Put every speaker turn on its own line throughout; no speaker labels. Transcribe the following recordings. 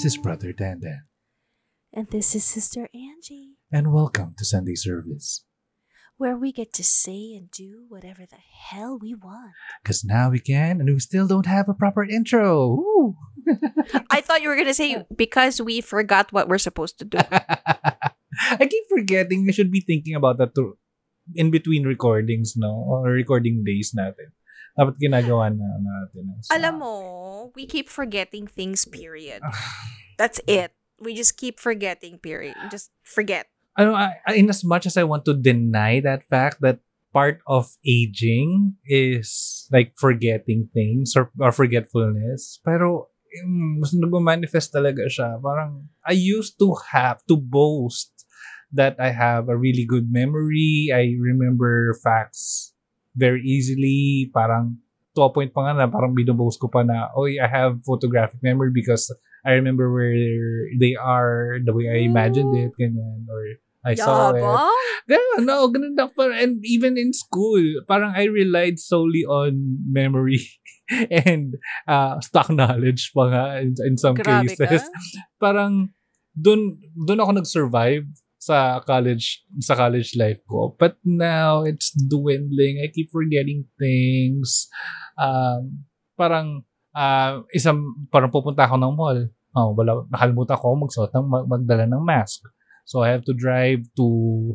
This is Brother Dandan,
And this is Sister Angie,
and welcome to Sunday service.
where we get to say and do whatever the hell we want.
Because now we can, and we still don't have a proper intro.
I thought you were going to say because we forgot what we're supposed to do.
I keep forgetting I should be thinking about that too. In between recordings, no? Or recording days natin. Dapat ginagawa na natin. So,
Alam mo, we keep forgetting things, period. That's it. We just keep forgetting, period. Just forget.
ano, in as much as I want to deny that fact that part of aging is like forgetting things or, or forgetfulness, pero mm, mas nag-manifest talaga siya. Parang, I used to have to boast that I have a really good memory. I remember facts very easily. Parang, to a point pa nga na parang binuboast ko pa na, oh, I have photographic memory because I remember where they are, the way I imagined it, ganyan, or I saw it. Ganun, no, ganun na pa. And even in school, parang I relied solely on memory and uh, stock knowledge pa nga in, in some
Grabe ka.
cases. Parang dun, dun ako nag-survive sa college sa college life ko. But now it's dwindling. I keep forgetting things. Um, parang uh, isang parang pupunta ako ng mall. Oh, wala nakalimutan ko magsuot ng mag- magdala ng mask. So I have to drive to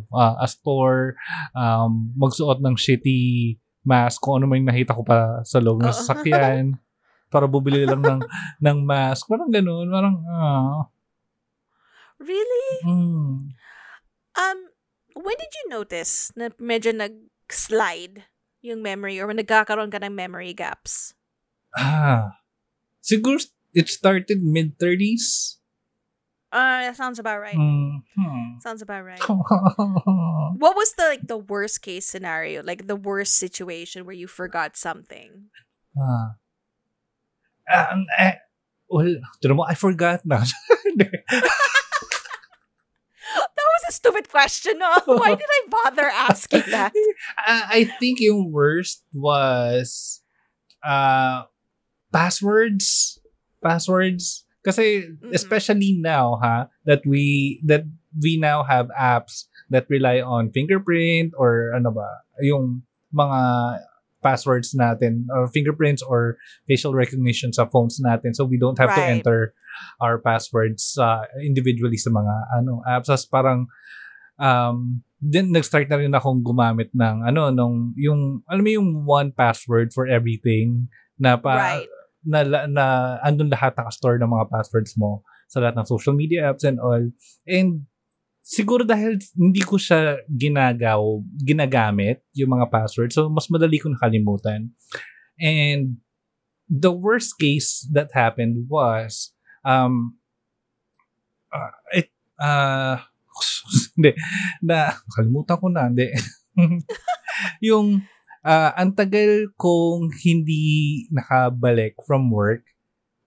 uh, a store, um, magsuot ng shitty mask kung ano may nakita ko pa sa loob ng sasakyan para bubili lang ng ng mask. Parang ganun, parang ah.
Really?
mm.
Um, when did you notice na medyo nag-slide yung memory or nagkakaroon ka ng memory gaps?
Ah. Siguro it started mid-30s.
Uh, that sounds about right.
Mhm.
Sounds about right. What was the like the worst case scenario? Like the worst situation where you forgot something?
ah. Ah, ang- eh, well, mo, I forgot na.
That was a stupid question. No? Why did I bother asking that?
I I think yung worst was uh passwords. Passwords. Kasi especially now ha that we that we now have apps that rely on fingerprint or ano ba yung mga passwords natin or fingerprints or facial recognition sa phones natin so we don't have to
Right.
enter our passwords uh, individually sa mga ano apps as parang um then nag-start na rin akong gumamit ng ano nung yung alam mo yung one password for everything na pa
Right.
na, na, na andun lahat nakastore ng mga passwords mo sa lahat ng social media apps and all and siguro dahil hindi ko siya ginagaw ginagamit yung mga passwords so mas madali ko nakalimutan. And the worst case that happened was um uh, it uh hindi. Na kalimutan ko na hindi. Yung ah, ang tagal kong hindi nakabalik from work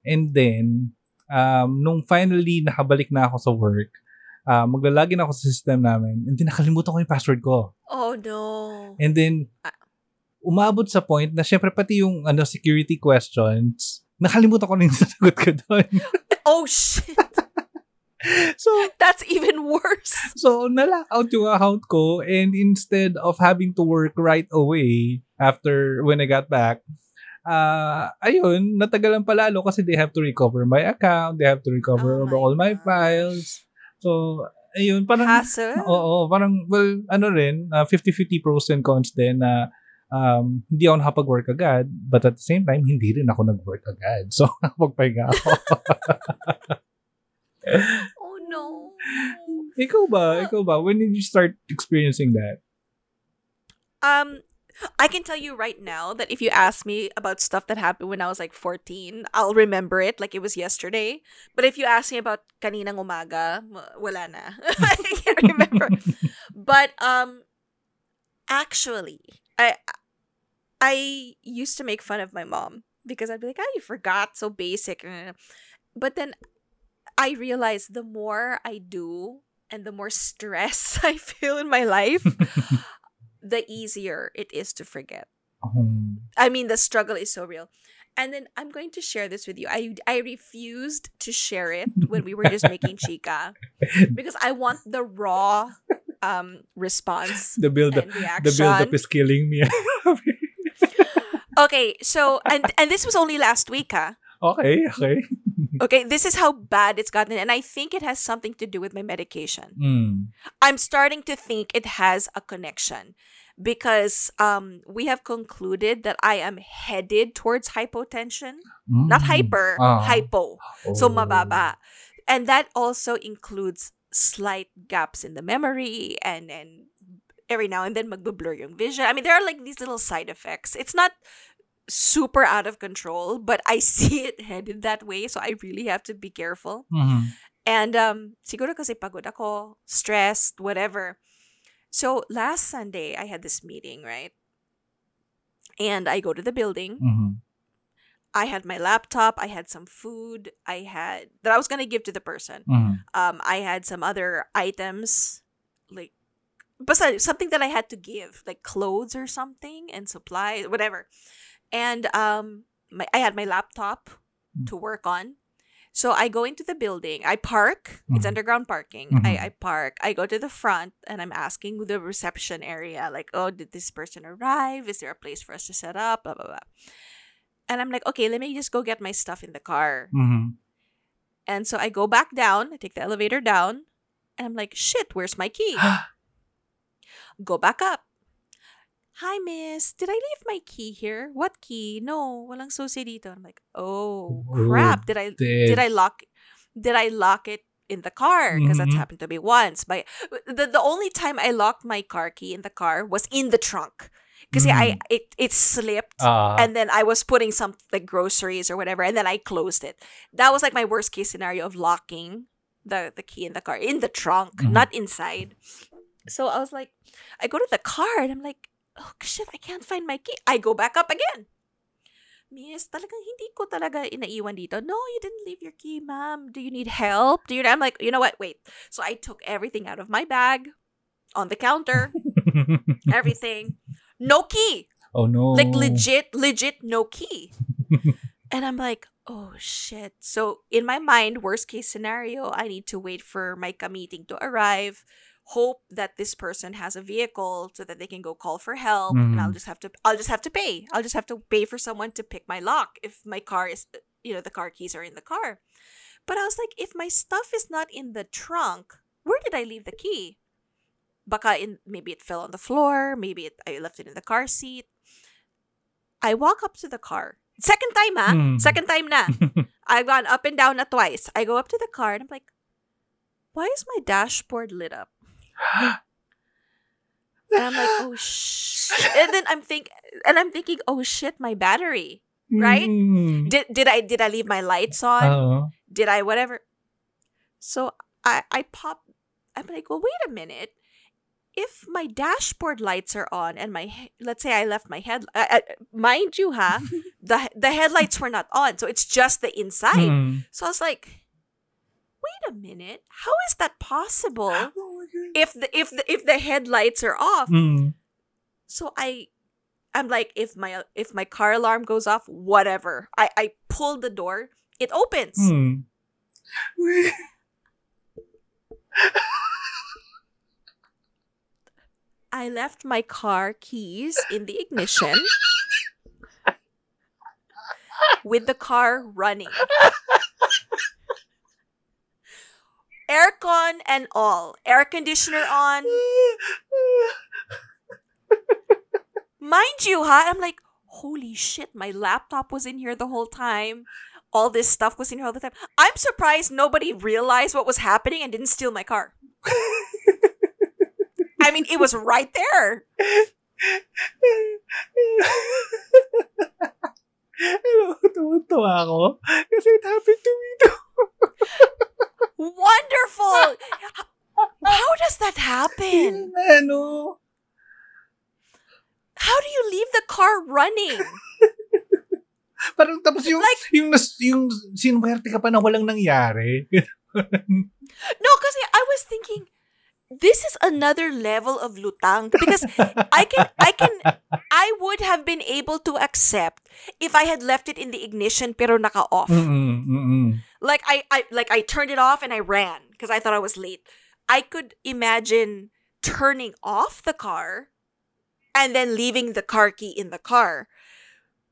and then um nung finally nakabalik na ako sa work uh, maglalagin ako sa system namin and then nakalimutan ko yung password ko
Oh no.
And then, umabot sa point na syempre pati yung ano, security questions, nakalimutan ko na yung sasagot ko doon.
Oh shit.
so,
That's even worse.
so na-lock out yung account ko and instead of having to work right away after when I got back, uh, ayun, natagalan palalo kasi they have to recover my account, they have to recover
Oh my
all my
gosh.
files. So, ayun, parang
Hassle?
Oo, parang, well, ano rin, uh, 50-50 pros and cons din na um, hindi ako nakapag-work agad, but at the same time, hindi rin ako nag-work agad. So, nakapagpahinga ako.
Oh no.
ikaw ba? Ikaw ba? When did you start experiencing that?
Um, I can tell you right now that if you ask me about stuff that happened when I was like 14, I'll remember it like it was yesterday. But if you ask me about kaninang umaga, wala na. I can't remember. but um actually, I I used to make fun of my mom because I'd be like, "Ah, you forgot, so basic." But then I realized the more I do and the more stress I feel in my life, the easier it is to forget.
Um,
I mean, the struggle is so real. And then I'm going to share this with you. I I refused to share it when we were just making chica because I want the raw um response
The build up, the build up is killing me.
Okay, so and and this was only last week, huh?
okay, okay.
Okay, this is how bad it's gotten, and I think it has something to do with my medication.
Mm.
I'm starting to think it has a connection because um we have concluded that I am headed towards hypotension, not
Mm.
hyper,
Ah.
hypo. So
Oh.
mababa. And that also includes slight gaps in the memory and and every now and then magbe-blur yung vision. I mean, there are like these little side effects. It's not super out of control, but I see it headed that way, so I really have to be careful.
Mhm.
And um siguro kasi pagod ako, stressed, whatever. So last Sunday I had this meeting, right? And I go to the building.
Mhm.
I had my laptop, I had some food, I had that I was going to give to the person.
Mhm.
Um I had some other items like basta something that I had to give, like clothes or something and supplies, whatever. And um my I had my laptop to work on. So I go into the building. I park. It's
Mhm.
underground parking.
Mhm.
I, I park. I go to the front and I'm asking the reception area, like, oh, did this person arrive? Is there a place for us to set up? Blah, blah, blah. And I'm like, okay, let me just go get my stuff in the car.
Mhm.
And so I go back down. I take the elevator down. And I'm like, shit, where's my key? go back up. Hi, miss. Did I leave my key here? What key? No, walang susi dito. I'm like, oh, crap. Did I did I lock did I lock it in the car because that's
Mhm.
happened to me once but the, the only time I locked my car key in the car was in the trunk because I
Mm.
it it slipped
Ah.
and then I was putting some like groceries or whatever and then I closed it that was like my worst case scenario of locking the the key in the car in the trunk
Mhm.
not inside so I was like I go to the car and I'm like oh shit I can't find my key I go back up again Miss, talagang hindi ko talaga inaiwan dito. No, you didn't leave your key, ma'am. Do you need help? Do you? I'm like, you know what? Wait. So I took everything out of my bag, on the counter, everything. No key.
oh no.
Like legit, legit no key. and I'm like, oh shit. So in my mind, worst case scenario, I need to wait for my meeting to arrive. Hope that this person has a vehicle so that they can go call for help, and I'll
Mhm.
just have to. I'll just have to pay. I'll just have to pay for someone to pick my lock if my car is, you know, the car keys are in the car. But I was like, if my stuff is not in the trunk, where did I leave the key? Baka in maybe it fell on the floor, maybe it, I left it in the car seat. I walk up to the car. Second time, ha?
Hmm.
Second time na. I've gone up and down na twice. I go up to the car and I'm like, why is my dashboard lit up? And I'm like, oh shit. And then I'm think and I'm thinking, oh shit, my battery. right?
Mm.
Did did I did I leave my lights on?
Oo.
did I whatever? So I I pop. I'm like, well, wait a minute. If my dashboard lights are on and my let's say I left my head, uh, uh, mind you, huh? the the headlights were not on, so it's just the inside.
Mm.
So I was like, wait a minute, how is that possible? If the if the if the headlights are off,
Mm.
so I I'm like if my if my car alarm goes off, whatever. I I pull the door, it opens.
Mm.
I left my car keys in the ignition with the car running. And all. Air conditioner on. Mind you, ha? I'm like, holy shit, my laptop was in here the whole time. All this stuff was in here all the time. I'm surprised nobody realized what was happening and didn't steal my car. I mean, it was right there.
Alam mo, ako. Kasi it happened to me too.
Wonderful. How does that happen?
ano?
How do you leave the car running?
Parang tapos yung,
Like-
yung, nas, yung sinuwerte ka pa na walang nangyari.
No, kasi I was thinking, this is another level of lutang because I can I can I would have been able to accept if I had left it in the ignition pero naka-off.
Mm-mm, mm-mm.
Like I I like I turned it off and I ran because I thought I was late. I could imagine turning off the car and then leaving the car key in the car.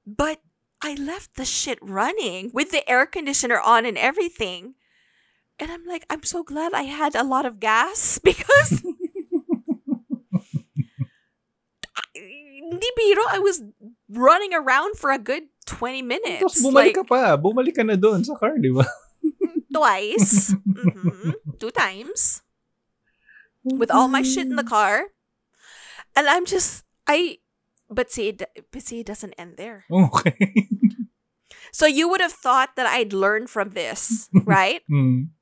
But I left the shit running with the air conditioner on and everything. And I'm like, I'm so glad I had a lot of gas because hindi biro, I was running around for a good 20 minutes.
Tapos bumalik
like,
ka pa. Bumalik ka na doon sa car, di ba?
twice. Mhm. Two times. With all my shit in the car. And I'm just, I, but see, it, but see, it doesn't end there.
Okay.
So you would have thought that I'd learn from this, right?
Mm.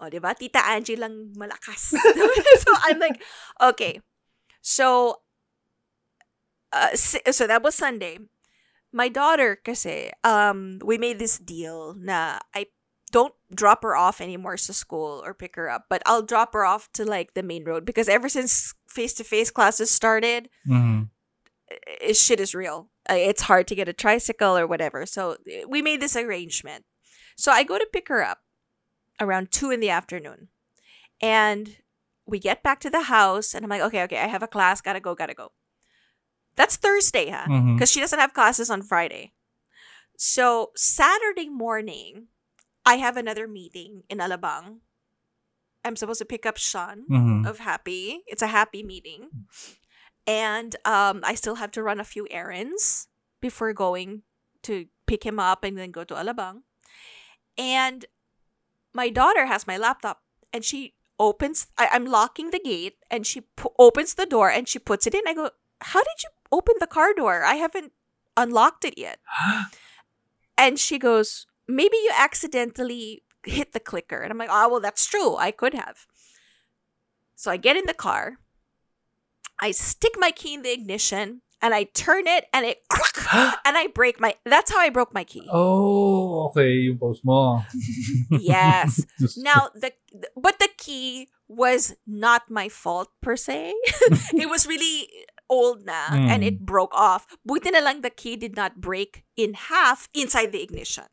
O, di ba? Tita Angie lang malakas. so I'm like, okay. So, uh, so that was Sunday. My daughter, kasi, um, we made this deal na I don't drop her off anymore to school or pick her up, but I'll drop her off to like the main road because ever since face-to-face classes started,
Mm.
i- shit is real. It's hard to get a tricycle or whatever. So we made this arrangement. So I go to pick her up around two in the afternoon. And we get back to the house and I'm like, okay, okay, I have a class, gotta go, gotta go. That's Thursday, huh? Because she doesn't have classes on Friday. So Saturday morning, I have another meeting in Alabang. I'm supposed to pick up Sean
Mhm.
of happy. It's a happy meeting. And um, I still have to run a few errands before going to pick him up and then go to Alabang. And my daughter has my laptop and she opens, I, I'm locking the gate and she opens the door and she puts it in. I go, How did you open the car door? I haven't unlocked it yet. And she goes, Maybe you accidentally hit the clicker. And I'm like, Oh, well, that's true. I could have. So I get in the car, I stick my key in the ignition, and I turn it, and it and I break my. That's how I broke my key.
oh, okay. Yung post mo.
Yes. Now the but the key was not my fault per se. it was really old na and
Mm.
it broke off. Buti na lang the key did not break in half inside the ignition.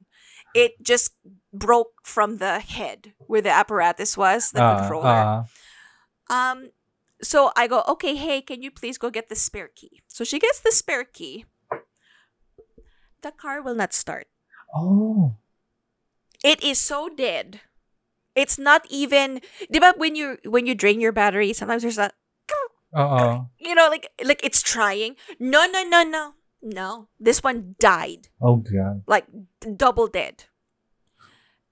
It just broke from the head where the apparatus was, the
Ah,
controller.
ah.
Um, so I go, okay, hey, can you please go get the spare key? So she gets the spare key. The car will not start.
oh.
It is so dead. It's not even. Di ba when you when you drain your battery, sometimes there's a
Oo.
you know like like it's trying. No, no, no, no, no. This one died,
Oh, God.
like double dead.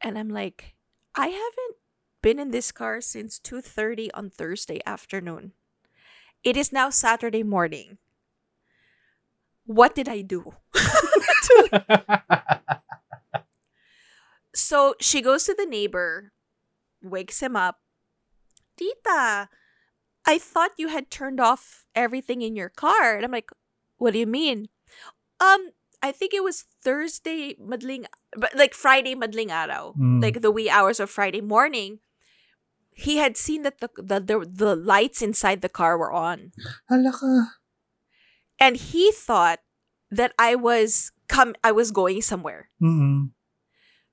And I'm like, I haven't been in this car since two thirty on Thursday afternoon. It is now Saturday morning. What did I do? So she goes to the neighbor, wakes him up. Tita, I thought you had turned off everything in your car. And I'm like, what do you mean? Um, I think it was Thursday madling, but like Friday madling araw,
Mm.
like the wee hours of Friday morning. He had seen that the, the the the lights inside the car were on,
Halaka.
and he thought that I was come I was going somewhere.
Mm-mm.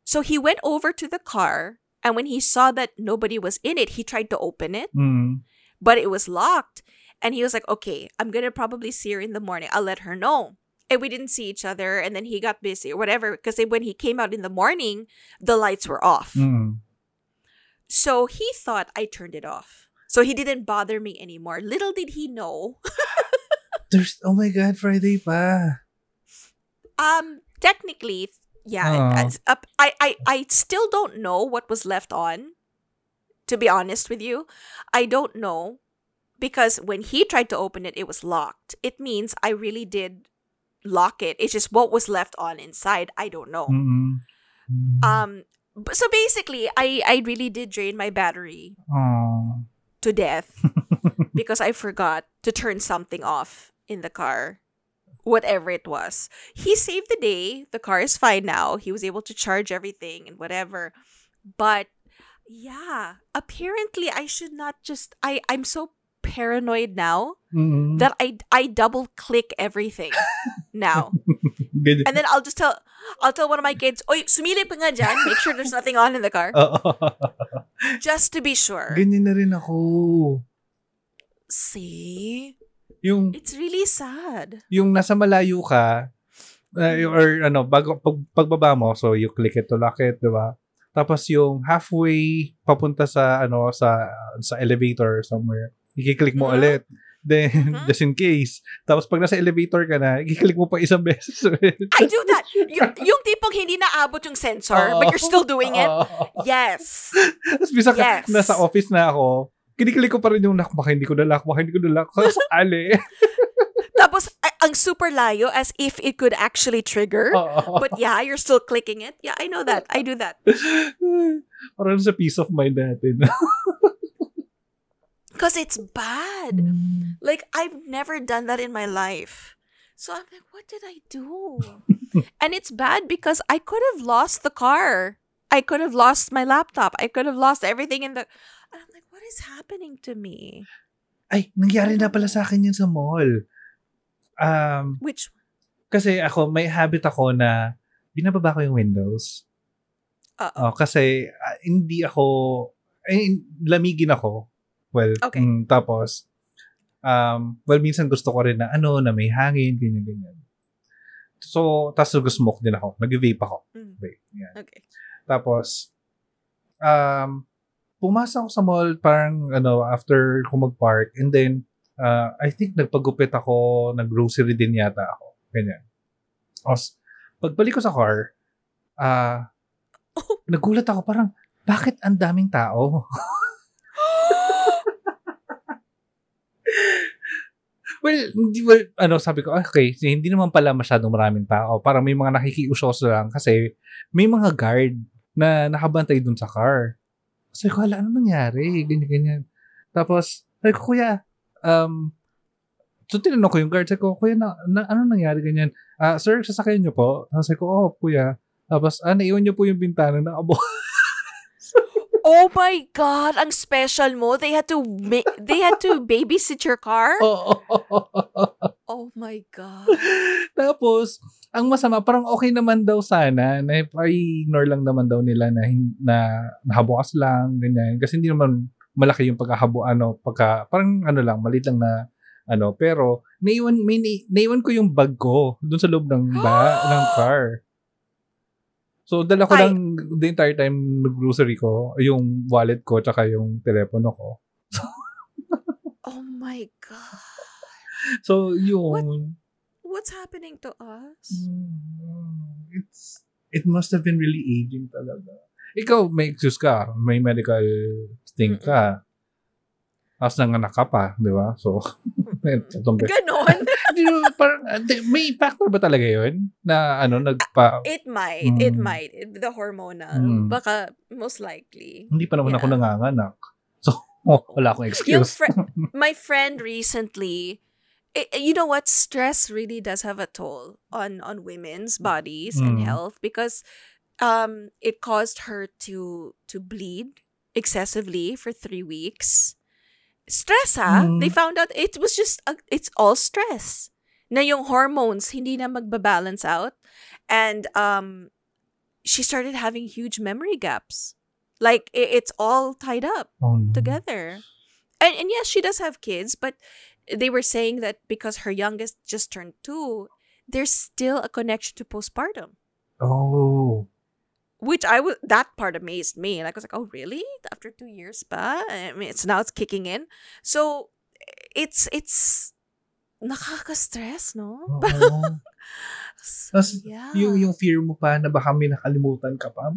So he went over to the car, and when he saw that nobody was in it, he tried to open it,
Mm.
but it was locked. And he was like, okay, I'm going to probably see her in the morning. I'll let her know. And we didn't see each other, and then he got busy or whatever. Because when he came out in the morning, the lights were off.
Mm.
So he thought I turned it off. So he didn't bother me anymore. Little did he know.
There's, oh my God, Friday pa.
Um, technically, yeah.
Oh.
up- I, I, I still don't know what was left on. To be honest with you, I don't know because when he tried to open it, it was locked. It means I really did lock it. It's just what was left on inside. I don't know.
Mm-mm. Mm.
Um. So basically, I I really did drain my battery
Aw.
to death because I forgot to turn something off in the car. Whatever it was. He saved the day. The car is fine now. He was able to charge everything and whatever. But Yeah. Apparently, I should not just. I I'm so paranoid now
Mm.
that I I double click everything now, and then I'll just tell I'll tell one of my kids, "Oy, sumili pa nga dyan. Make sure there's nothing on in the car, just to be sure."
Ganyan na rin ako.
See,
Yung
it's really sad.
yung nasa malayo ka, uh, or ano, bago, pag, pagbaba mo, so you click it to lock it, di ba? Tapos yung halfway papunta sa, ano, sa, sa elevator somewhere, i-click mo
Mhm.
ulit. Then,
Mhm.
just in case. Tapos pag nasa elevator ka na, i-click mo pa isang beses.
I do that. Y- yung tipong hindi naabot yung sensor, but you're still doing it. Yes.
Tapos bisa ka,
Yes.
nasa office na ako, kiniklik ko pa rin yung lock, baka hindi ko na lock, baka hindi ko na lock. Kasi sakali.
Tapos, ang super layo as if it could actually trigger.
Oo.
But yeah, you're still clicking it. Yeah, I know that. I do that.
Parang sa peace of mind natin.
Because it's bad. Like, I've never done that in my life. So I'm like, what did I do? and it's bad because I could have lost the car. I could have lost my laptop. I could have lost everything in the. And I'm like, what is happening to me?
Ay, nangyari na pala sa akin yun sa mall. Um,
Which,
kasi ako, may habit ako na binababa ko yung windows.
uh
Oh, kasi ah, hindi ako, eh, lamigin ako. Well,
Okay.
mm, tapos, um, well, minsan gusto ko rin na ano, na may hangin, ganyan, ganyan. So, tapos nag-smoke din ako. Nag-vape ako.
Mm.
Vape. Yan.
okay.
Tapos, um, pumasok ako sa mall parang, ano, after ko mag-park. And then, uh, I think nagpagupit ako, nag-grocery din yata ako. Ganyan. Tapos, pagbalik ko sa car, ah, nagulat ako parang, bakit ang daming tao? well, hindi, well, ano, sabi ko, okay, hindi naman pala masyadong maraming tao. Parang may mga nakikiusyoso lang kasi may mga guard na nakabantay dun sa car. Sabi ko, ano nangyari? Ganyan, ganyan. Tapos, sabi ko, kuya, um, so tinanong ko yung guard, sabi ko, kuya, na, na, ano nangyari? Ganyan. Ah, sir, sasakyan niyo po? Sabi ko, oh, kuya. Tapos, ah, naiwan niyo po yung bintana na abo.
Oh my god, ang special mo. They had to ma- they had to babysit your car?
Oo.
Oh my god.
Tapos, ang masama, parang okay naman daw sana, na i-ignore lang naman daw nila na, na nahabukas lang, ganyan. Kasi hindi naman malaki yung pagkahabo, ano, pagka, parang ano lang, malit lang na, ano, pero, naiwan, may, nai- naiwan ko yung bag ko dun sa loob ng, ba, ng car. So, dala ko
Ay.
lang the entire time nag-grocery ko, yung wallet ko, tsaka yung telepono ko.
Oh my god.
So, yun.
What's happening to us?
Mm, It's it must have been really aging talaga. Ikaw, may excuse ka. May medical thing ka. Tapos nanganak ka pa, di ba? So,
Ganon.
Di ba, parang, ah, may factor ba talaga yun? Na ano, nagpa...
It might. It
Mm.
might. It- The hormonal.
Mm.
Baka, most likely.
Hindi pa naman ako
Yeah.
nanganganak. So, oh, wala akong
Yung
excuse.
fri- my friend recently, i- you know what? Stress really does have a toll on on women's bodies and
Mm.
health because um it caused her to to bleed excessively for three weeks. Stress, ha?
Mm.
They found out it was just uh, it's all stress. Na yung hormones hindi na magbabalance out, and um, she started having huge memory gaps. Like i- it's all tied up
oh, no.
together. And and yes, she does have kids, but they were saying that because her youngest just turned two, there's still a connection to postpartum.
Oh.
Which I was that part amazed me. And I was like, oh really? After two years pa? I mean it's now it's kicking in. So it's it's nakaka-stress, no? So,
Tas,
yeah.
yung, yung fear mo pa na baka may nakalimutan ka pa.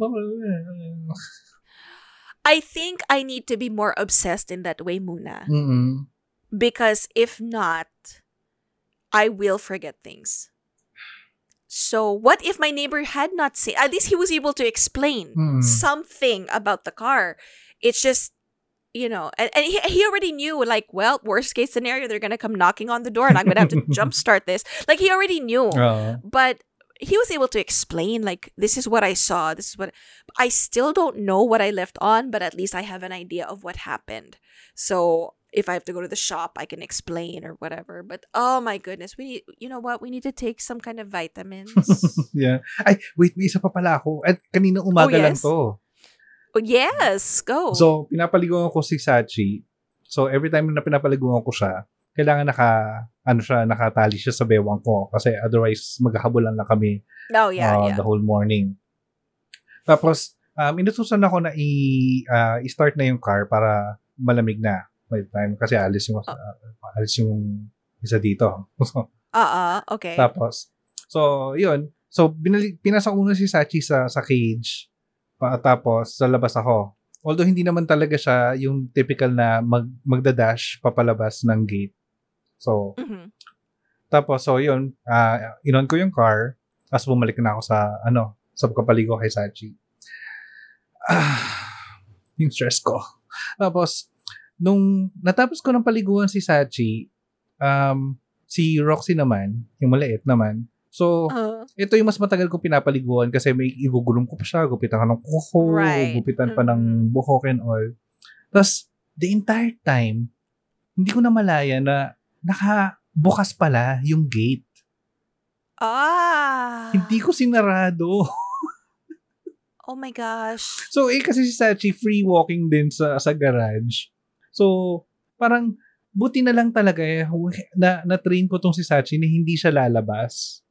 I think I need to be more obsessed in that way, Muna.
Mm-mm.
because if not, I will forget things. So, what if my neighbor had not seen? At least he was able to explain
Mm.
something about the car. It's just, you know, and, and he, he already knew, like, well, worst case scenario, they're going to come knocking on the door and I'm going to have to jumpstart this. Like, he already knew.
Oo.
But he was able to explain like this is what I saw, this is what I still don't know what I left on, but at least I have an idea of what happened. So if I have to go to the shop, I can explain or whatever. But oh my goodness, we need, you know what? We need to take some kind of vitamins.
yeah. Ay, wait, may isa pa pala ako. At kanina umaga
Oh,
lang
yes?
to.
oh, yes, go.
So, pinapaliguan ko si Sachi. So, every time na pinapaliguan ko siya, kailangan naka, ano siya, nakatali siya sa bewang ko. Kasi otherwise, maghahabulan na kami
oh yeah,
uh,
yeah.
the whole morning. Tapos, um, inutusan ako na i, uh, i-start na yung car para malamig na by the time. Kasi alis yung, uh, alis yung isa dito. So,
Uh-uh, okay.
tapos, so, yun. So, binali, pinasa ko muna si Sachi sa, sa cage. Pa, tapos, sa labas ako. Although, hindi naman talaga siya yung typical na mag, magdadash papalabas ng gate. So,
Mhm.
tapos, so, yun. Uh, inon ko yung car. Tapos, bumalik na ako sa, ano, sa kapaligo kay Sachi. Ah, yung stress ko. Tapos, nung natapos ko ng paliguan si Sachi, um, si Roxy naman, yung maliit naman, so,
Uh,
ito yung mas matagal kong pinapaliguan kasi may igugulong ko pa siya, gupitan ka ng kuko,
Right.
gupitan pa ng buhok and all. Tapos, the entire time, hindi ko na malaya na nakabukas pala yung gate.
ah.
Hindi ko sinarado.
Oh my gosh.
So, eh, kasi si Sachi free walking din sa, sa garage. So, parang, buti na lang talaga eh, na, na-train ko tong si Sachi na hindi siya lalabas.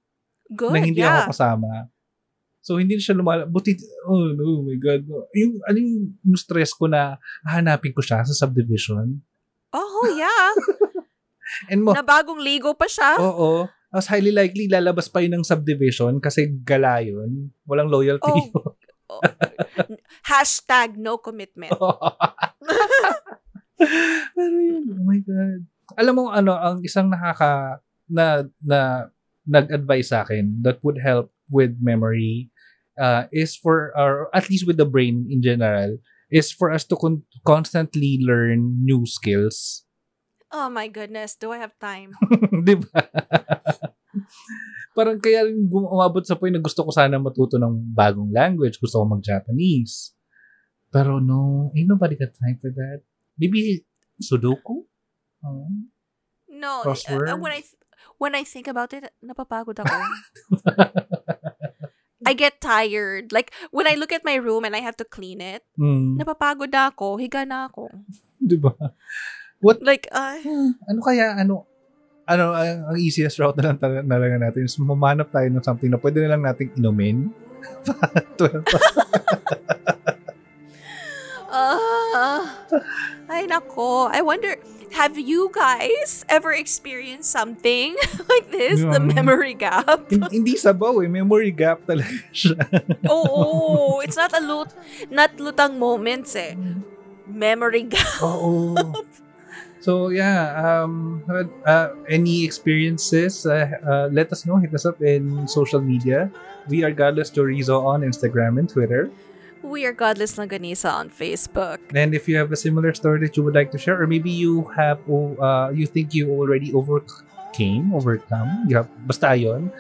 Good,
na hindi
yeah.
ako kasama. So, hindi siya lumalabas. Buti, oh, oh my God. Yung, ano yung, yung stress ko na hanapin ko siya sa subdivision.
Oh, yeah.
And mo,
na bagong ligo pa siya.
oo. Tapos highly likely lalabas pa yun ng subdivision kasi gala yun. Walang loyalty
Oh.
yun.
Oh. Hashtag no commitment.
Pero yun, oh my God. Alam mo, ano, ang isang nakaka, na, na, nag-advise sa akin that would help with memory uh, is for, or at least with the brain in general, is for us to con- constantly learn new skills.
Oh my goodness, do I have time?
Di ba? Parang kaya rin umabot sa point na gusto ko sana matuto ng bagong language. Gusto ko mag-Japanese. Pero no, ain't nobody got time for that. Maybe Sudoku? Oh.
No,
Crossword?
uh, when I th- when I think about it, napapagod ako. I get tired. Like when I look at my room and I have to clean it,
Hmm.
napapagod na ako, higa na ako.
Di ba?
Like uh,
Ano kaya, ano, ano, ang, ang easiest route na lang talaga, natin is mamanap tayo ng something na pwede na lang nating inumin. 12
Ah, ay nako. I wonder, have you guys ever experienced something like this? The memory gap?
Hin- hindi sabaw eh. Memory gap talaga siya.
Oo, it's not a lut, not lutang moments eh. Memory gap.
Oo. So yeah, um, uh, any experiences, uh, uh, let us know. Hit us up in social media. We are Godless Chorizo on Instagram and Twitter.
We are Godless Longganisa on Facebook.
And if you have a similar story that you would like to share, or maybe you have, uh, you think you already overcame, overcome, you have, basta yun,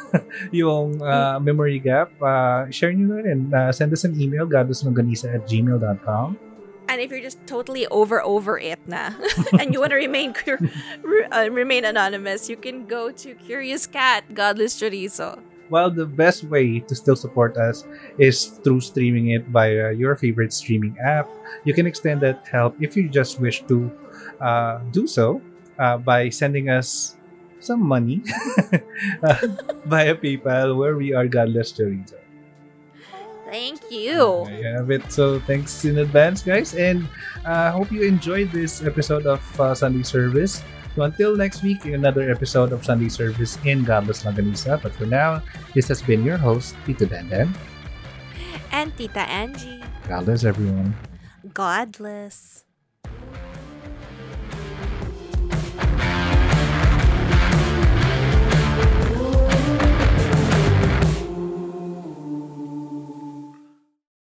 yung uh, memory gap, uh, share nyo na rin. Uh, send us an email, godlesslongganisa at gmail.com.
And if you're just totally over over it na, and you want to remain uh, remain anonymous, you can go to Curious Cat Godless Chorizo.
Well, the best way to still support us is through streaming it via your favorite streaming app. You can extend that help if you just wish to uh, do so uh, by sending us some money uh, via PayPal, where we are Godless Chorizo.
Thank you.
You have it. So thanks in advance, guys, and I uh, hope you enjoyed this episode of uh, Sunday Service. So until next week, another episode of Sunday Service in Godless Longganisa. But for now, this has been your host, Tito Dandan.
And Tita Angie.
Godless, everyone.
Godless.